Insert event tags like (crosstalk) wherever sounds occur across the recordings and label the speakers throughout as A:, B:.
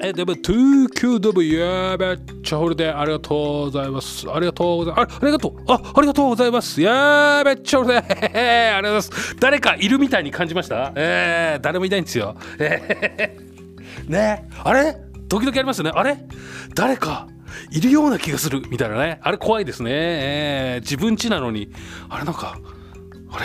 A: えでも 2QW やべっちゃホリデーありがとうございます。ありがとうございますあありがとう。あありがとうございます。やべっちゃホリデーありがとうございます。誰かいるみたいに感じました？えー、誰もいないんですよ。えー、ね。あれ？時々ありますよね。あれ？誰かいるような気がする。みたいなね。あれ怖いですね、えー、自分家なのに。あれなんかあれ？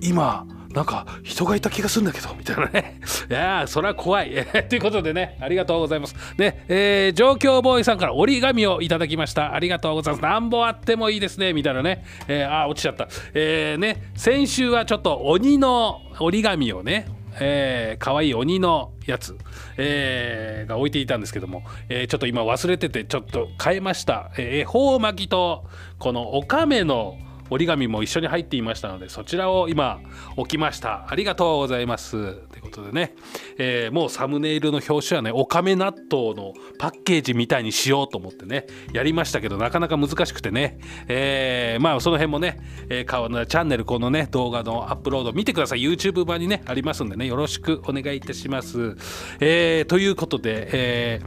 A: 今なんか人がいた気がするんだけどみたいなね。(laughs) いやーそれは怖い。(laughs) ということでねありがとうございます。ねえー、状況ボーイさんから折り紙をいただきました。ありがとうございます。なんぼあってもいいですね。みたいなね、えー、あ落ちちゃった。えー、ね先週はちょっと鬼の折り紙をねえー、かわいい鬼のやつ、えー、が置いていたんですけども、えー、ちょっと今忘れててちょっと変えました、えー、恵方巻きとこのおかめの折り紙も一緒に入っていましたのでそちらを今置きました。ありがとうございます。ということでね、えー、もうサムネイルの表紙はねおかめ納豆のパッケージみたいにしようと思ってねやりましたけどなかなか難しくてね、えー、まあその辺もね、えー、顔のチャンネルこのね動画のアップロード見てください。YouTube 版にねありますんでねよろしくお願いいたします、えー、ということで、え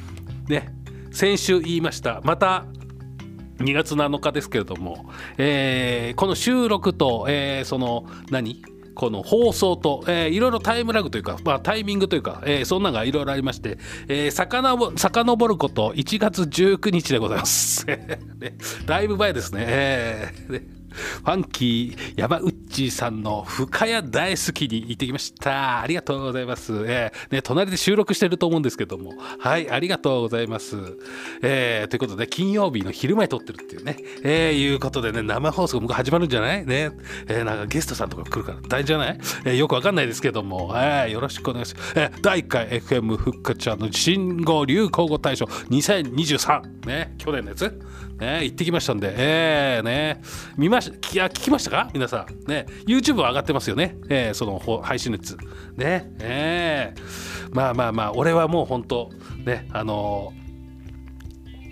A: ー、ね先週言いました。また2月7日ですけれども、えー、この収録と、えー、その何？この放送と、えー、いろいろタイムラグというか、まあ、タイミングというか、えー、そんなのがいろいろありまして、えー、さかなぼ遡ること1月19日でございます。(laughs) だいぶ前ですね。えーファンキー山内さんの深谷大好きに行ってきました。ありがとうございます。えー、ね、隣で収録してると思うんですけども、はい、ありがとうございます。えー、ということで、金曜日の昼前撮ってるっていうね、えー、いうことでね、生放送が始まるんじゃない？ね、えー、なんかゲストさんとか来るから大丈夫じゃない、えー、よくわかんないですけども、えー、よろしくお願いします。えー、第1回 FM ふっかちゃんの新語・流行語大賞2023、ね、去年のやつ、ね、行ってきましたんで、えー、ね、見まし、いや、聞きましたか？皆さん。ね、YouTube は上がってますよね。えー、その配信のやつ。ね、えー、まあまあまあ、俺はもう本当、ね、あの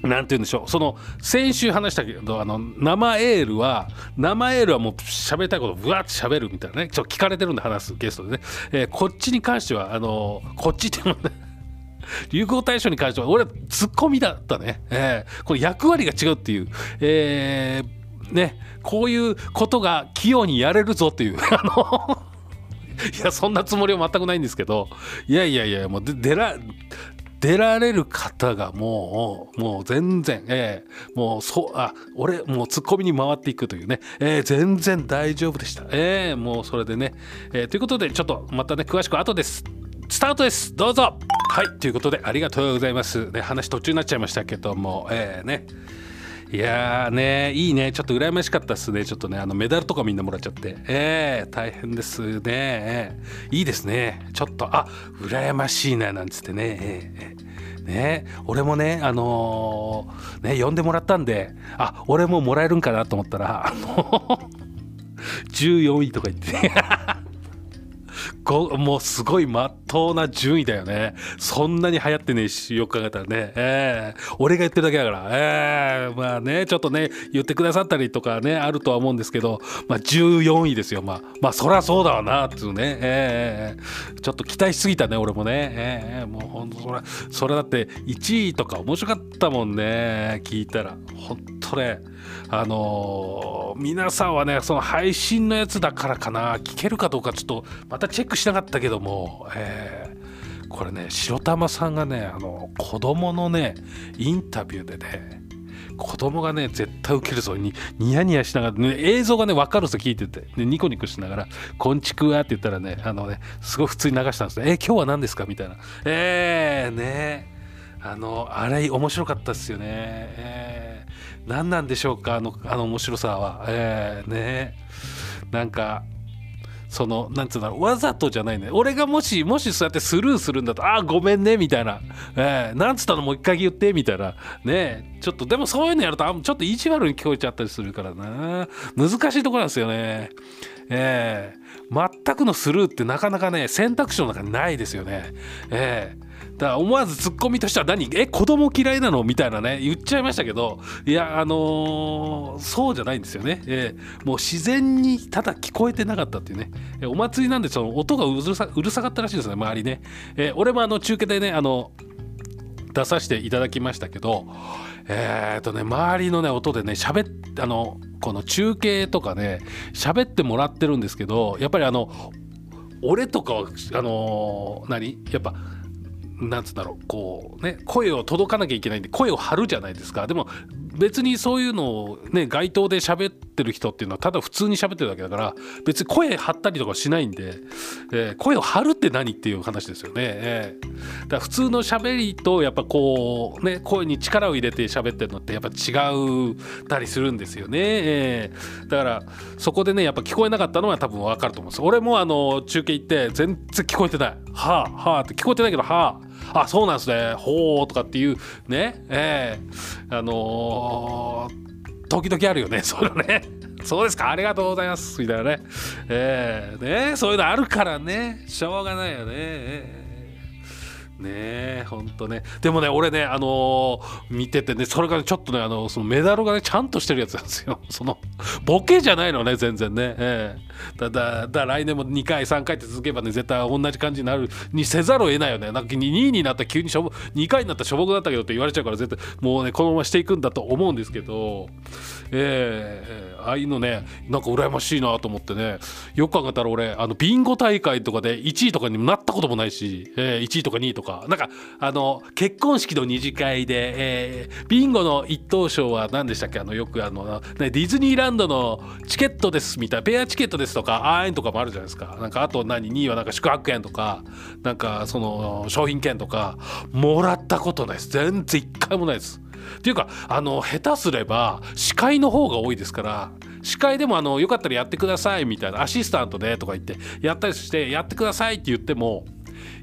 A: ー、なんて言うんでしょう。その先週話したけどあの生エールは生エールはもう喋りたいことぶわって喋るみたいなね。ちょっと聞かれてるんで話すゲストでね、えー、こっちに関してはあのー、こっちっていうのね (laughs) 流行大賞に関しては俺はツッコミだったね、えー、これ役割が違うっていう、えー、ね。こういうことが器用にやれるぞっていう。(laughs) あのいやそんなつもりは全くないんですけど。いやいやいやもう出ら出られる方がもうもう全然、えー、もうそうあ俺もうツッコミに回っていくというね、えー、全然大丈夫でした、えー、もうそれでね、えー、ということでちょっとまたね詳しく後です。スタートです。どうぞ。はいということでありがとうございます。ね話途中になっちゃいましたけどもえー、ね。いやーねいいね。ちょっと羨ましかったっすね。ちょっとねあのメダルとかみんなもらっちゃって。えー、大変ですね、いいですね。ちょっとあ羨ましいななんつってね。えー、ね。俺もねあのー、ね呼んでもらったんであ俺ももらえるんかなと思ったらあの14 (laughs) 位とか言ってね。もうすごいまっとうな順位だよね。そんなに流行ってねえし、よく考えたらね。えー、俺が言ってるだけだから。えー、まあね、ちょっとね、言ってくださったりとかね、あるとは思うんですけど、まあ14位ですよ。まあ、まあそりゃそうだわな、っていうね。えー、ちょっと期待しすぎたね、俺もね。えー、もうほんとそれ、それだって1位とか面白かったもんね、聞いたら。ほんとね。あのー、皆さんはねその配信のやつだからかな。聞けるかどうかちょっとまたチェックしなかったけども、えー、これね白玉さんがねあの子供のねインタビューでね子供がね絶対ウケるぞ。にニヤニヤしながら、ね、映像がね分かるぞ聞いてて、ね、ニコニコしながら「こんちくわ」って言ったらねあのねすごい普通に流したんですね「え今日は何ですか?」みたいな。えー、ね。あのあれ面白かったっすよね。えー何なんでしょうかあのあの面白さは。えー、ね。なんかそのなんつうんだろうわざとじゃないね。俺がもしもしそうやってスルーするんだとああごめんねみたいな、えー、なんつったのもう一回言ってみたいな。ね。ちょっとでもそういうのやるとちょっと意地悪に聞こえちゃったりするからな。難しいとこなんですよね。えー、全くのスルーってなかなかね選択肢の中にないですよね。えーだから思わずツッコミとしては何？え子供嫌いなの？みたいなね言っちゃいましたけどいやあのー、そうじゃないんですよね、えー、もう自然にただ聞こえてなかったっていうね、え、お祭りなんでその音がうるさうるさかったらしいですね周りね、えー、俺もあの中継でねあの出させていただきましたけどえー、っとね周りのね音でね喋ってあのこの中継とかね喋ってもらってるんですけどやっぱりあの俺とかはあの、何？やっぱなんつうんだろうこうね声を届かなきゃいけないんで声を張るじゃないですか。でも別にそういうのをね街頭で喋ってる人っていうのはただ普通に喋ってるだけだから別に声張ったりとかしないんで、えー、声を張るって何っていう話ですよね、えー、だから普通の喋りとやっぱこうね声に力を入れて喋ってるのってやっぱ違うたりするんですよね、えー、だからそこでねやっぱ聞こえなかったのは多分分かると思うんです。俺もあの中継行って全然聞こえてない。はあはあって聞こえてないけどはああそうなんですね。ほうとかっていうね。えー、あのー、時々あるよね。(laughs) そういうのね。そうですか。ありがとうございます。みたいなね。えー、ね。そういうのあるからね。しょうがないよね、えー。ねえほんとね。でもね俺ねあのー、見ててねそれからちょっとねあのそのメダルがねちゃんとしてるやつなんですよ。(laughs) そのボケじゃないのね全然ね。ええ。ー、だだだ来年も2回3回って続けばね絶対同じ感じになるにせざるを得ないよね。なんか2位になったら急にしょぼ2回になったらしょぼくなったけどって言われちゃうから絶対もうねこのまましていくんだと思うんですけど。えー、ああいうのねなんか羨ましいなと思ってね。よく考えたら俺あのビンゴ大会とかで1位とかになったこともないし、えー、1位とか2位とかかなんかあの結婚式の二次会で、えー、ビンゴの一等賞は何でしたっけ？あのよくあの、ね、ディズニーランドのチケットですみたいなペアチケットですとかああいうとかもあるじゃないですか。なんかあと何？2位はなんか宿泊券とかなんかその商品券とかもらったことないです。全然1回もないです。っていうかあの下手すれば司会の方が多いですから司会でもあのよかったらやってくださいみたいなアシスタントでとか言ってやったりしてやってくださいって言っても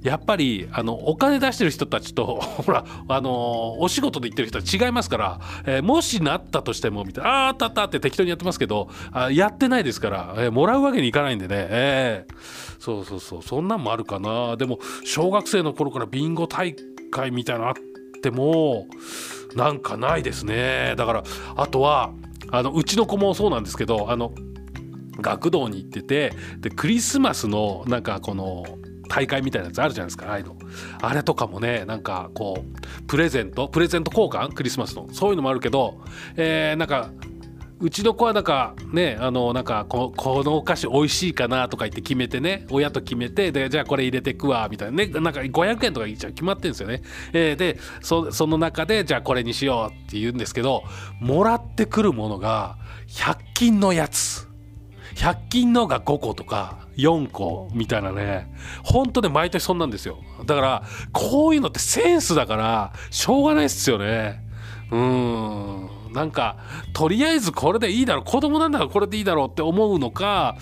A: やっぱりあのお金出してる人たちと (laughs) ほらあのお仕事で行ってる人は違いますから、えー、もしなったとしてもみたいなああったあったって適当にやってますけどあやってないですから、えー、もらうわけにいかないんでね、えー、そうそうそうそんなんもあるかな。でも小学生の頃からビンゴ大会みたいなのあってもなんかないですね。だからあとはあのうちの子もそうなんですけどあの学童に行っててでクリスマスのなんかこの大会みたいなやつあるじゃないですかああいうのあれとかもねなんかこうプレゼント？プレゼント交換？クリスマスの。そういうのもあるけど、えー、なんかうちの子はなんかねあのなんかここのお菓子美味しいかなとか言って決めてね親と決めてでじゃあこれ入れてくわみたいな。ねなんか500円とか一応決まってるんですよね、えー、でそその中でじゃあこれにしようって言うんですけどもらってくるものが100均のやつ。100均のが5個とか4個みたいなね。ほんとね毎年そんなんですよ。だからこういうのってセンスだからしょうがないっすよね。うん。なんかとりあえずこれでいいだろう子供なんだからこれでいいだろうって思うのか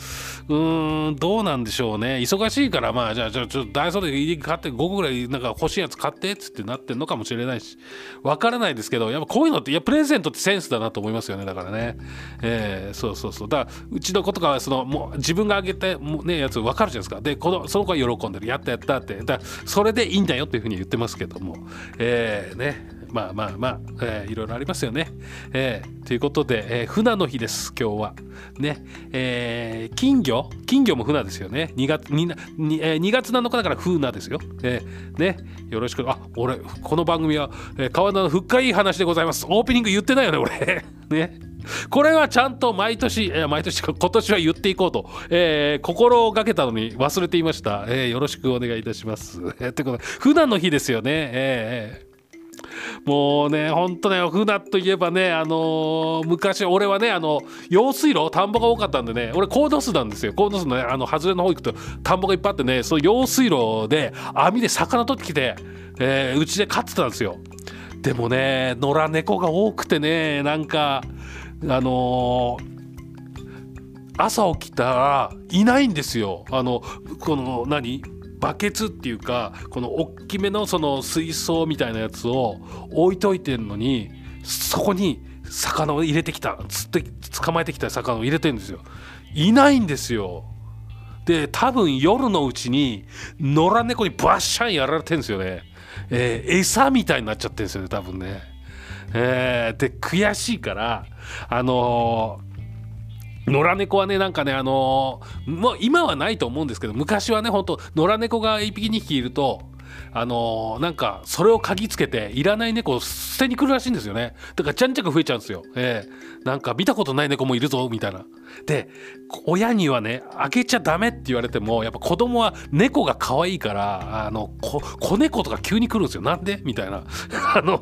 A: うーんどうなんでしょうね。忙しいからまあじゃあちょっとダイソーで買って5個ぐらいなんか欲しいやつ買ってっつってなってんのかもしれないしわからないですけどやっぱこういうのっていやプレゼントってセンスだなと思いますよねだからね。えー、そうそうそう。だからうちの子とかはそのもう自分があげた、ね、やつ分かるじゃないですか。でこのその子は喜んでる。やったやったって。だそれでいいんだよっていうふうに言ってますけども。えー、ね。まあまあまあ、えー、いろいろありますよね。えー、ということで、えー、船の日です、今日は。ね、えー、金魚？金魚も船ですよね。2月 2, 2, 2月7日だから船ですよ。えー、ね、よろしく。あ、俺、この番組は、えー、川田の深い話でございます。オープニング言ってないよね、俺。(laughs) ね。これはちゃんと毎年、えー、毎年、今年は言っていこうと、えー、心がけたのに忘れていました。えー、よろしくお願いいたします。えー、ということで、普段の日ですよね。えー、えもうね、ほんとね、船といえばね、あのー、昔、俺はね、あの、用水路、田んぼが多かったんでね、俺、コードスなんですよ。コードスのね、あの、外れの方行くと、田んぼがいっぱいあってね、その用水路で網で魚取ってきて、えー、うちで飼ってたんですよ。でもね、野良猫が多くてね、なんか、あのー朝起きたらいないんですよ。あのこの何？バケツっていうかこの大きめのその水槽みたいなやつを置いといてんのにそこに魚を入れてきた釣って捕まえてきた魚を入れてるんですよ。いないんですよ。で多分夜のうちに野良猫にバッシャンやられてるんですよね。えー、餌みたいになっちゃってるんですよね多分ね。えー、で悔しいからあのー、野良猫はねなんかねあのー、もう今はないと思うんですけど昔はねほんと野良猫が1匹2匹いるとあのー、なんかそれを嗅ぎつけていらない猫を捨てに来るらしいんですよね。だからちゃんちゃく増えちゃうんですよ、えー、なんか見たことない猫もいるぞみたいな。で親にはね開けちゃダメって言われてもやっぱ子供は猫が可愛いからあの子猫とか急に来るんですよなんで？みたいな。(laughs) あの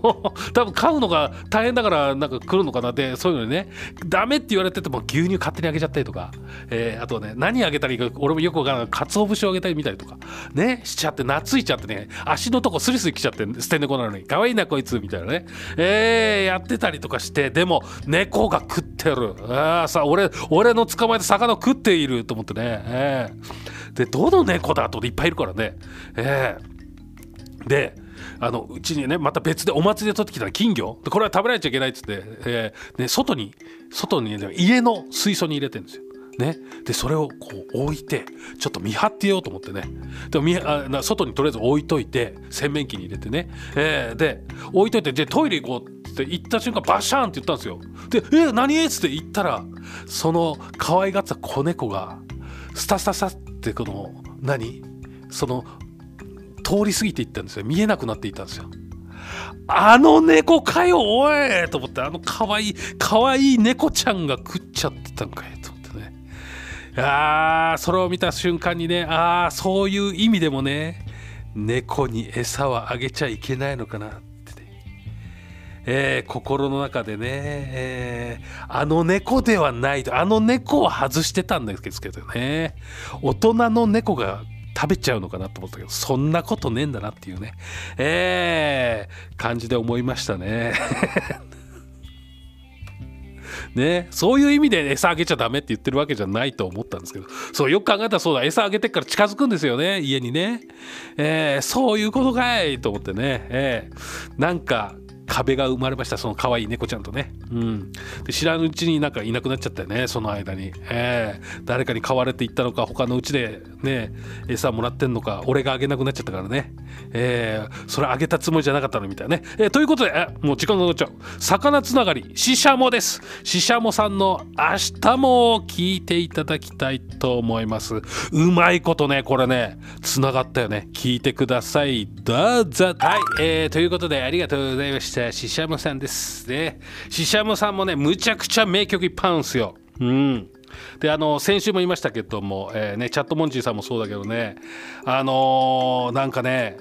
A: 多分飼うのが大変だからなんか来るのかなってそういうのにねダメって言われてても牛乳勝手にあげちゃったりとか、えー、あとね何あげたらいいか俺もよくわからない鰹節をあげたりみたりとか。ね？しちゃって懐いちゃってね。足のとこスリスリ来ちゃって捨て猫なのに可愛いなこいつみたいなね。えー、やってたりとかして。でも猫が食ってる。ああさ俺俺の捕まえた魚を食っていると思ってね、えー、でどの猫だといっぱいいるからね、えー、であのうちにねまた別でお祭りで取ってきた金魚。これは食べられちゃいけないっつって、えーね、外に外に、ね、家の水槽に入れてるんですよ。ね、でそれをこう置いてちょっと見張ってようと思ってね。でもあ外にとりあえず置いといて洗面器に入れてね、えー、で置いといてでトイレ行こうって言った瞬間バシャーンって言ったんですよ。で「え何?」っつって言ったらその可愛がってた子猫がスタスタスタってこの何？その通り過ぎていったんですよ。見えなくなっていったんですよ。あの猫かよおい！と思ってあの可愛い可愛い猫ちゃんが食っちゃってたんかい。とあそれを見た瞬間にねああそういう意味でもね猫に餌はあげちゃいけないのかなってね、えー、心の中でね、えー、あの猫ではないとあの猫を外してたんですけどね。大人の猫が食べちゃうのかなと思ったけどそんなことねえんだなっていうねえー、感じで思いましたね。ね、そういう意味で餌あげちゃダメって言ってるわけじゃないと思ったんですけど、そう、よく考えたらそうだ、餌あげてから近づくんですよね、家にね。えー、そういうことかいと思ってね、えー、なんか、壁が生まれましたその可愛い猫ちゃんとね、うん、で知らぬうちになんかいなくなっちゃったよねその間に、えー、誰かに飼われていったのか他のうちでね餌もらってんのか俺があげなくなっちゃったからね、えー、それあげたつもりじゃなかったのみたいなね、えー、ということでえもう時間がかかっちゃう。魚つながりししゃもです。ししゃもさんの明日も聞いていただきたいと思います。うまいことねこれねつながったよね。聞いてください。どうぞ。はい、えー、ということでありがとうございました。したシシャムさんですね。シシャムさんもねむちゃくちゃ名曲いっぱいあるんですよ。うん。であの先週も言いましたけども、えーね、チャットモンチーさんもそうだけどねあのー、なんかね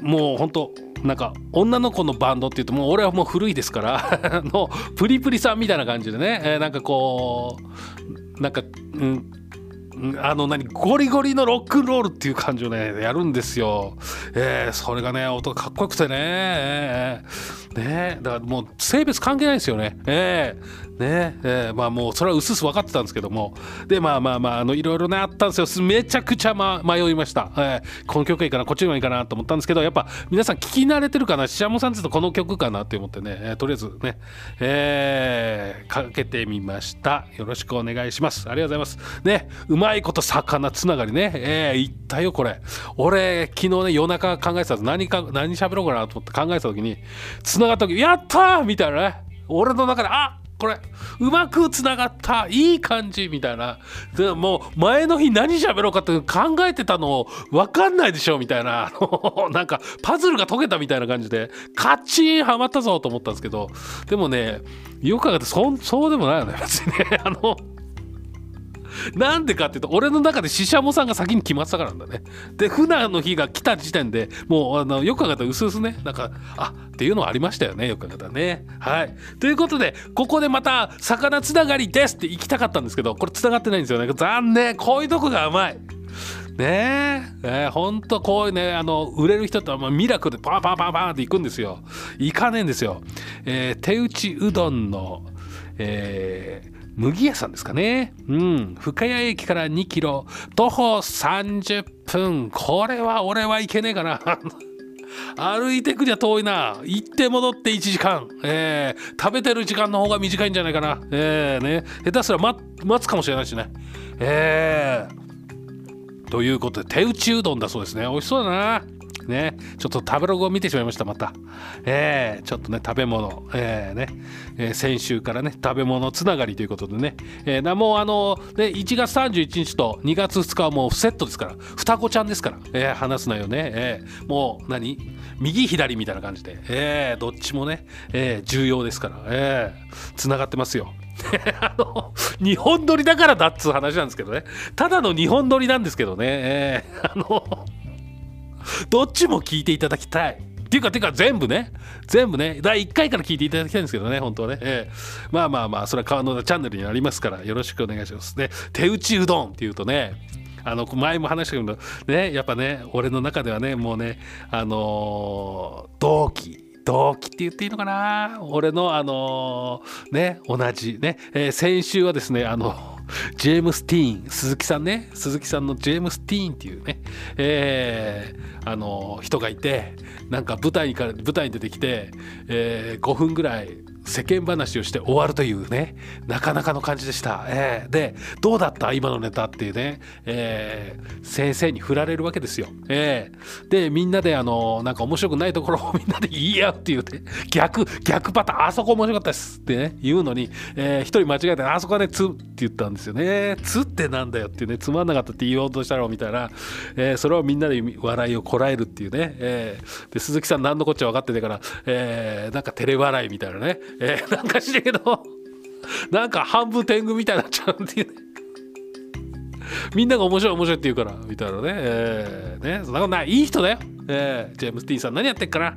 A: もう本当なんか女の子のバンドっていうともう俺はもう古いですから (laughs) のプリプリさんみたいな感じでね、えー、なんかこうなんか、うん、あの何ゴリゴリのロックンロールっていう感じをねやるんですよ。えー、それがね音がかっこよくてね、ねだからもう性別関係ないですよね。えー、ねえー、まあもうそれはうすうす分かってたんですけども。でまあまあまああのいろいろねあったんですよ。めちゃくちゃ、ま、迷いました、えー、この曲いいかなこっちの方がいいかなと思ったんですけどやっぱ皆さん聞き慣れてるかなししゃもさんって言うとこの曲かなって思ってね、えー、とりあえずね、えー、かけてみました。よろしくお願いします。ありがとうございます。ねうまいこと魚つながりね。えー、言ったよこれ。俺昨日ね夜中考えてた何か何喋ろうかなと思って考えた時につながった時やったみたいなね。俺の中であこれうまくつながったいい感じみたいな。でもう前の日何喋ろうかって考えてたの分かんないでしょみたいな。(laughs) なんかパズルが解けたみたいな感じでカッチンハマったぞと思ったんですけど。でもねよく考えてそそうでもないよね別にね。あのなんでかっていうと俺の中でししゃもさんが先に決まってたからなんだね。で船の日が来た時点でもうあのよく考えたらうすうすねなんかあっていうのはありましたよねよく考えたらね。はい。ということでここでまた魚つながりですって行きたかったんですけどこれつながってないんですよね。残念。こういうとこがうまい。ね。え、え、ほんとこういうね、あの、売れる人ってミラクルでパンパンパンパンって行くんですよ。行かねえんですよ。えー、手打ちうどんの、えー、麦屋さんですかね。うん。深谷駅から2キロ、徒歩30分。これは俺はいけねえかな。(laughs) 歩いてくりゃ遠いな。行って戻って1時間。えー、食べてる時間の方が短いんじゃないかな。えー、ね。下手すら待つかもしれないしね。えー。ということで、手打ちうどんだそうですね。美味しそうだな。ね。ちょっと食べログを見てしまいましたまた。えー、ちょっとね食べ物。えー、ね、えー、先週からね食べ物つながりということでね、えー、もうあのね1月31日と2月2日はもうセットですから。双子ちゃんですから、えー、話すなよね、えー、もう何？右左みたいな感じで、えー、どっちもね、えー、重要ですから、えー、つながってますよ。(laughs) あの日本撮りだからだっつう話なんですけどね。ただの日本撮りなんですけどね、えー、あのどっちも聞いていただきたい。っていうか、ていうか全部ね、全部ね、第1回から聞いていただきたいんですけどね、本当はね。えー、まあまあまあ、それは川野田チャンネルにありますから、よろしくお願いします。ね、手打ちうどんっていうとね、あの前も話したけどねやっぱね俺の中ではねもうねあのー、同期。同期って言っていいのかな？俺のあのー、ね同じ。ね、えー、先週はですねあの (laughs) ジェームス・ティーン鈴木さんね。鈴木さんのジェームス・ティーンっていうね、えー、あの人がいてなんか舞台から舞台に出てきて、えー、5分ぐらい世間話をして終わるというね。なかなかの感じでした、えー、でどうだった？今のネタっていうね、えー、先生に振られるわけですよ、えー、でみんなであのなんか面白くないところを (laughs) みんなで言い合うっていうね。逆逆パターン。あそこ面白かったです。ってね言うのに、えー、一人間違えてあそこはねつって言ったんですよね。つってなんだよっていうね。つまんなかったって言おうとしたろみたいな、えー、それをみんなで笑いをこらえるっていうね、えー、で鈴木さん何のこっちゃ分かっててから、えー、なんか照れ笑いみたいなね、えー、なんかしねえけどなんか半分天狗みたいになっちゃうっていうね。みんなが面白い面白いって言うからみたいなね,、えー、ね。そんなことない。いい人だよ、えー、ジェームス・ティーさん何やってっかな、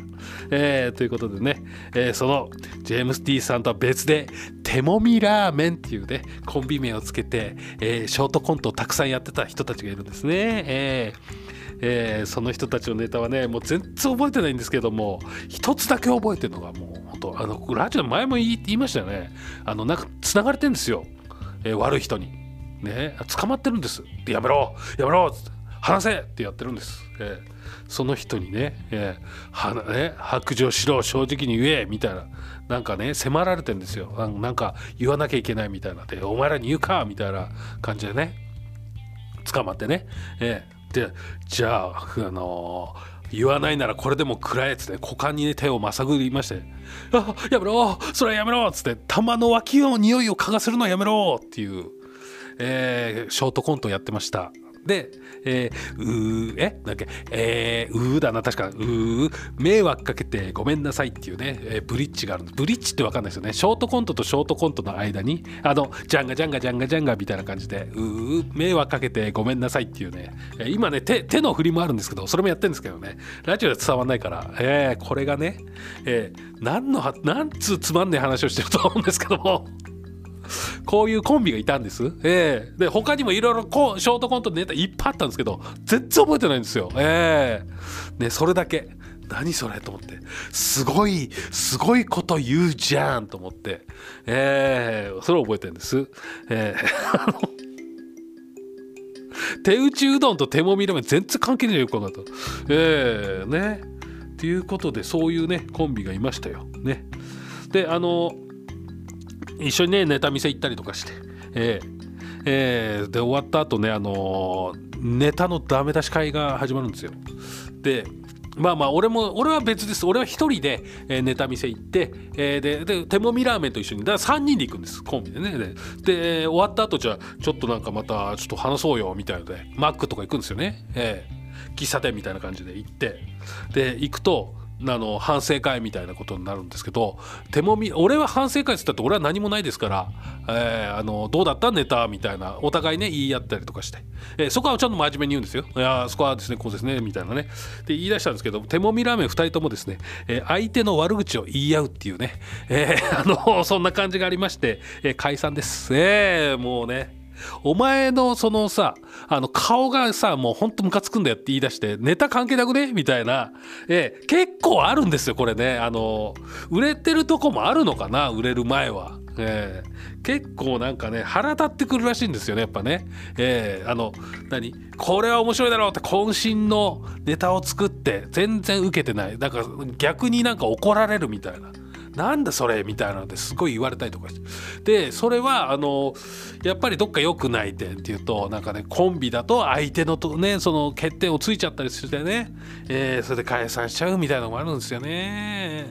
A: えー、ということでね、えー、そのジェームス・ティーさんとは別で手もみラーメンっていうねコンビ名をつけて、えー、ショートコントをたくさんやってた人たちがいるんですね、えーえー、その人たちのネタはねもう全然覚えてないんですけども一つだけ覚えてるのがもう本当あのラジオ前も言いましたよね。あのなんか繋がれてるんですよ、えー、悪い人に。ね捕まってるんです。でやめろやめろって話せってやってるんです、えー、その人にね,、えー、はね白状しろ正直に言えみたいな。なんかね迫られてんですよ。なんか言わなきゃいけないみたいな。でお前らに言うかみたいな感じでね。捕まってね、えでじゃああのー、言わないならこれでも食らえっつって股間に、ね、手をまさぐりまして「あやめろそれはやめろ」っつって玉の脇の匂いを嗅がせるのはやめろっていう、えー、ショートコントをやってました。でえー、うー、え？だっけ、えー、うーだな、確か、うー、迷惑かけてごめんなさいっていうね、えー、ブリッジがあるんです。ブリッジってわかんないですよね。ショートコントとショートコントの間に、あの、ジャンガジャンガジャンガジャンガみたいな感じで、うー、迷惑かけてごめんなさいっていうね、えー、今ね手、手の振りもあるんですけど、それもやってるんですけどね、ラジオで伝わんないから、えー、これがね、えー、何の、何つうつまんねえ話をしてると思うんですけども、(laughs) こういうコンビがいたんです。えー、で他にもいろいろショートコントネタいっぱいあったんですけど全然覚えてないんですよ。えー、ねそれだけ。何それと思って。すごいすごいこと言うじゃんと思って、えー、それを覚えてるんです。えー (laughs) 手打ちうどんと手もみラーメン全然関係ないよこの後。えー、ね。っていうことでそういうねコンビがいましたよ。ね。であの一緒にねネタ見せ行ったりとかして、えーえー、で終わった後ねあのー、ネタのダメ出し会が始まるんですよ。でまあまあ俺も俺は別です。俺は一人で、えー、ネタ見せ行って、えー、でで手もみラーメンと一緒に。だから3人で行くんです。コンビでね。でで終わった後じゃあちょっとなんかまたちょっと話そうよみたいのでマックとか行くんですよね、えー、喫茶店みたいな感じで行って。で行くとあの反省会みたいなことになるんですけど手もみ俺は反省会っつったって俺は何もないですから、えー、あのどうだった？ネタみたいなお互いね言い合ったりとかして、えー、そこはちゃんと真面目に言うんですよ。いやそこはですねこうですねみたいなね。で言い出したんですけど手もみラーメン2人ともですね、えー、相手の悪口を言い合うっていうね、えあのそんな感じがありまして、え解散です。えもうね。お前のそのさあの顔がさもうほんとムカつくんだよって言い出してネタ関係なくね？みたいな、えー、結構あるんですよこれねあの売れてるとこもあるのかな？売れる前は。えー、結構なんかね腹立ってくるらしいんですよねやっぱね。えー、あの何？これは面白いだろうって渾身のネタを作って全然受けてないだから逆になんか怒られるみたいな。なんだそれみたいなのですごい言われたりとかしてでそれはあのやっぱりどっか良くない点っていうとなんかねコンビだと相手のとねその欠点をついちゃったりしてね、えー、それで解散しちゃうみたいなのもあるんですよね。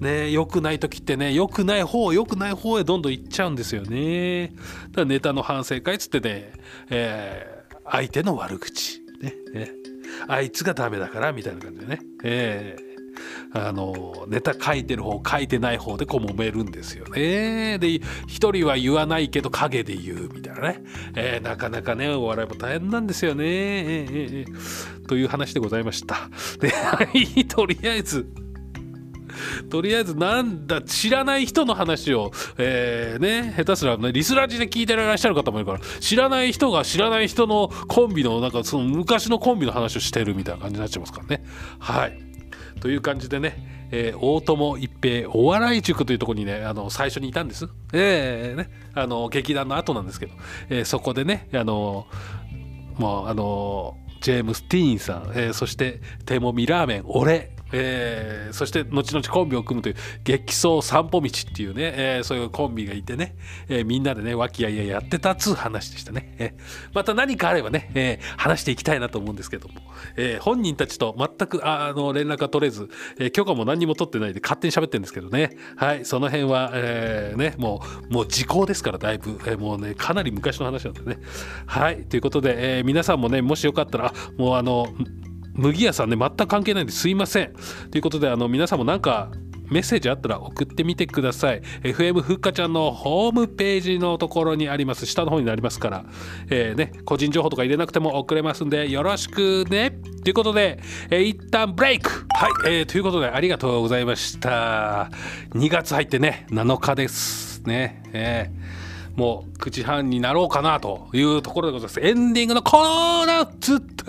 A: ね良くない時ってね良くない方良くない方へどんどん行っちゃうんですよね。だからネタの反省会っつってね、えー、相手の悪口ねねあいつがダメだからみたいな感じでね。えーあのネタ書いてる方書いてない方でこう揉めるんですよね。で一人は言わないけど陰で言うみたいなね、えー、なかなかねお笑いも大変なんですよね。えーえー、という話でございました。でとりあえずとりあえずなんだ知らない人の話を、えー、ね下手すら、ね、リスラジで聞いてらっしゃる方もいるから知らない人が知らない人のコンビのなんかその昔のコンビの話をしてるみたいな感じになっちゃいますからね。はいという感じでね、えー、大友一平お笑い塾というところにねあの最初にいたんです、えーね、あの劇団の後なんですけど、えー、そこでねあのもうあのジェームス・ティーンさん、えー、そして手もみラーメン俺えー、そして後々コンビを組むという激走散歩道っていうね、えー、そういうコンビがいてね、えー、みんなでね和気あいあいやってたっつう話でしたね、えまた何かあればね、え話していきたいなと思うんですけども、え本人たちと全くあの連絡が取れず、え許可も何にも取ってないで勝手に喋ってるんですけどね。はいその辺は、えねもうもう時効ですからだいぶ、えもうねかなり昔の話なんでね。はいということで、え皆さんもねもしよかったらもうあの麦屋さんね全く関係ないんですいません。ということであの皆さんもなんかメッセージあったら送ってみてください。FM ふっかちゃんのホームページのところにあります。下の方になりますから、えー、ね、個人情報とか入れなくても送れますんでよろしくね。ということで、えー、一旦ブレイク。はい、えー、ということでありがとうございました。2月入ってね7日ですね。えー。もう9時半になろうかなというところでございます。エンディングのコーナーつって、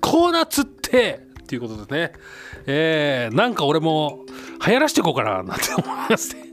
A: コーナーつってっていうことですね。えー、なんか俺も流行らしていこうかななんて思いますね。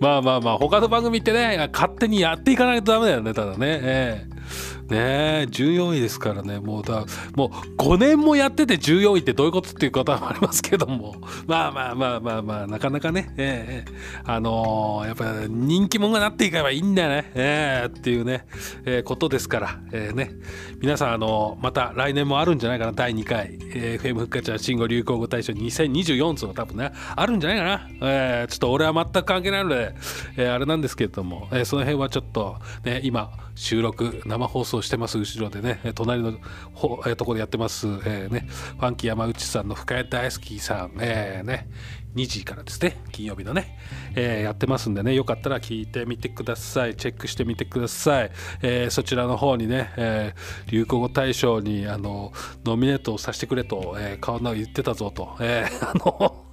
A: まあまあまあ他の番組ってね勝手にやっていかないとダメだよねただね。えーねえ14位ですからね。もうだもう5年もやってて14位ってどういうことっていう方もありますけども。まあまあまあまあまあなかなかね、えー、あのー、やっぱ人気者がなっていけばいいんだよね、えー、っていうね、えー、ことですから、えー、ね。皆さんあの、また来年もあるんじゃないかな。第2回、えー、FM 復活者新語・流行語大賞2024つの多分ねあるんじゃないかな、えー、ちょっと俺は全く関係ないので、えー、あれなんですけれども、えー、その辺はちょっとね今収録生放送してます後ろでね隣のほ、えー、ところでやってます、えー、ね、ファンキー山内さんの深谷大好きさん、えー、ね、2時からですね金曜日のね、えー、やってますんでねよかったら聞いてみてくださいチェックしてみてください、えー、そちらの方にね、えー、流行語大賞にあのノミネートをさせてくれと、えー、顔の言ってたぞと、えー、あの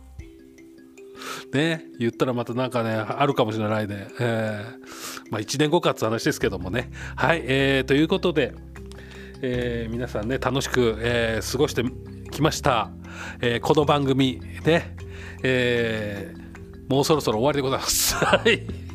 A: ね言ったらまたなんかねあるかもしれないね、えー、まあ1年後かって話ですけどもね。はい、えー、ということで、えー、皆さんね楽しく、えー、過ごしてきました、えー、この番組ね、えー、もうそろそろ終わりでございます。はい。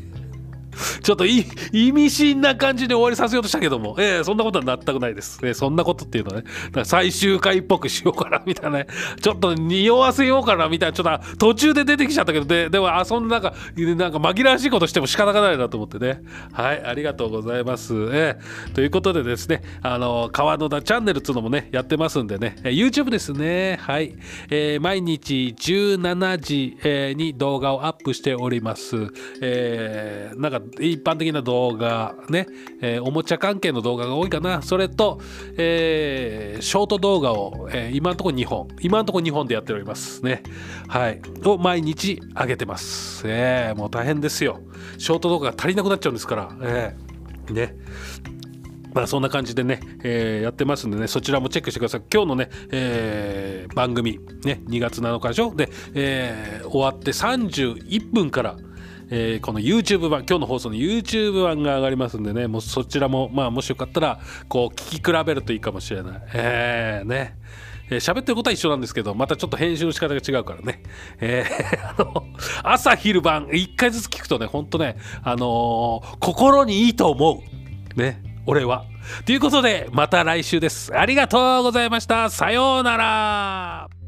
A: (laughs) ちょっと意味深な感じで終わりさせようとしたけども、えー、そんなことは全くないです。えー、そんなことっていうのはね、最終回っぽくしようかなみたいなね、ちょっと匂わせようかなみたいな、ちょっと途中で出てきちゃったけど、ででも、あ、そんななんか、なんか紛らわしいことしても仕方がないなと思ってね。はい、ありがとうございます。えー、ということでですね、あの、川野田チャンネルっていうのもね、やってますんでね、えー、YouTube ですね。はい。えー、毎日17時、えー、に動画をアップしております。えー、なんか、一般的な動画ね、えー、おもちゃ関係の動画が多いかな。それと、えー、ショート動画を、えー、今のところ2本今のところ2本でやっておりますね。はい。を毎日上げてます。えー、もう大変ですよ。ショート動画が足りなくなっちゃうんですから。えー、ね。まあそんな感じでね、えー、やってますんでね、そちらもチェックしてください。今日のね、えー、番組、ね、2月7日でしょ？で、えー、終わって31分から、えー、この YouTube 版今日の放送の YouTube 版が上がりますんでねもうそちらもまあもしよかったらこう聞き比べるといいかもしれない。えー、ね。えー、喋ってることは一緒なんですけどまたちょっと編集の仕方が違うからね、えー、(laughs) あの朝昼晩1回ずつ聞くとねほんとねあのー、心にいいと思う。ね俺は。ということでまた来週です。ありがとうございました。さようなら。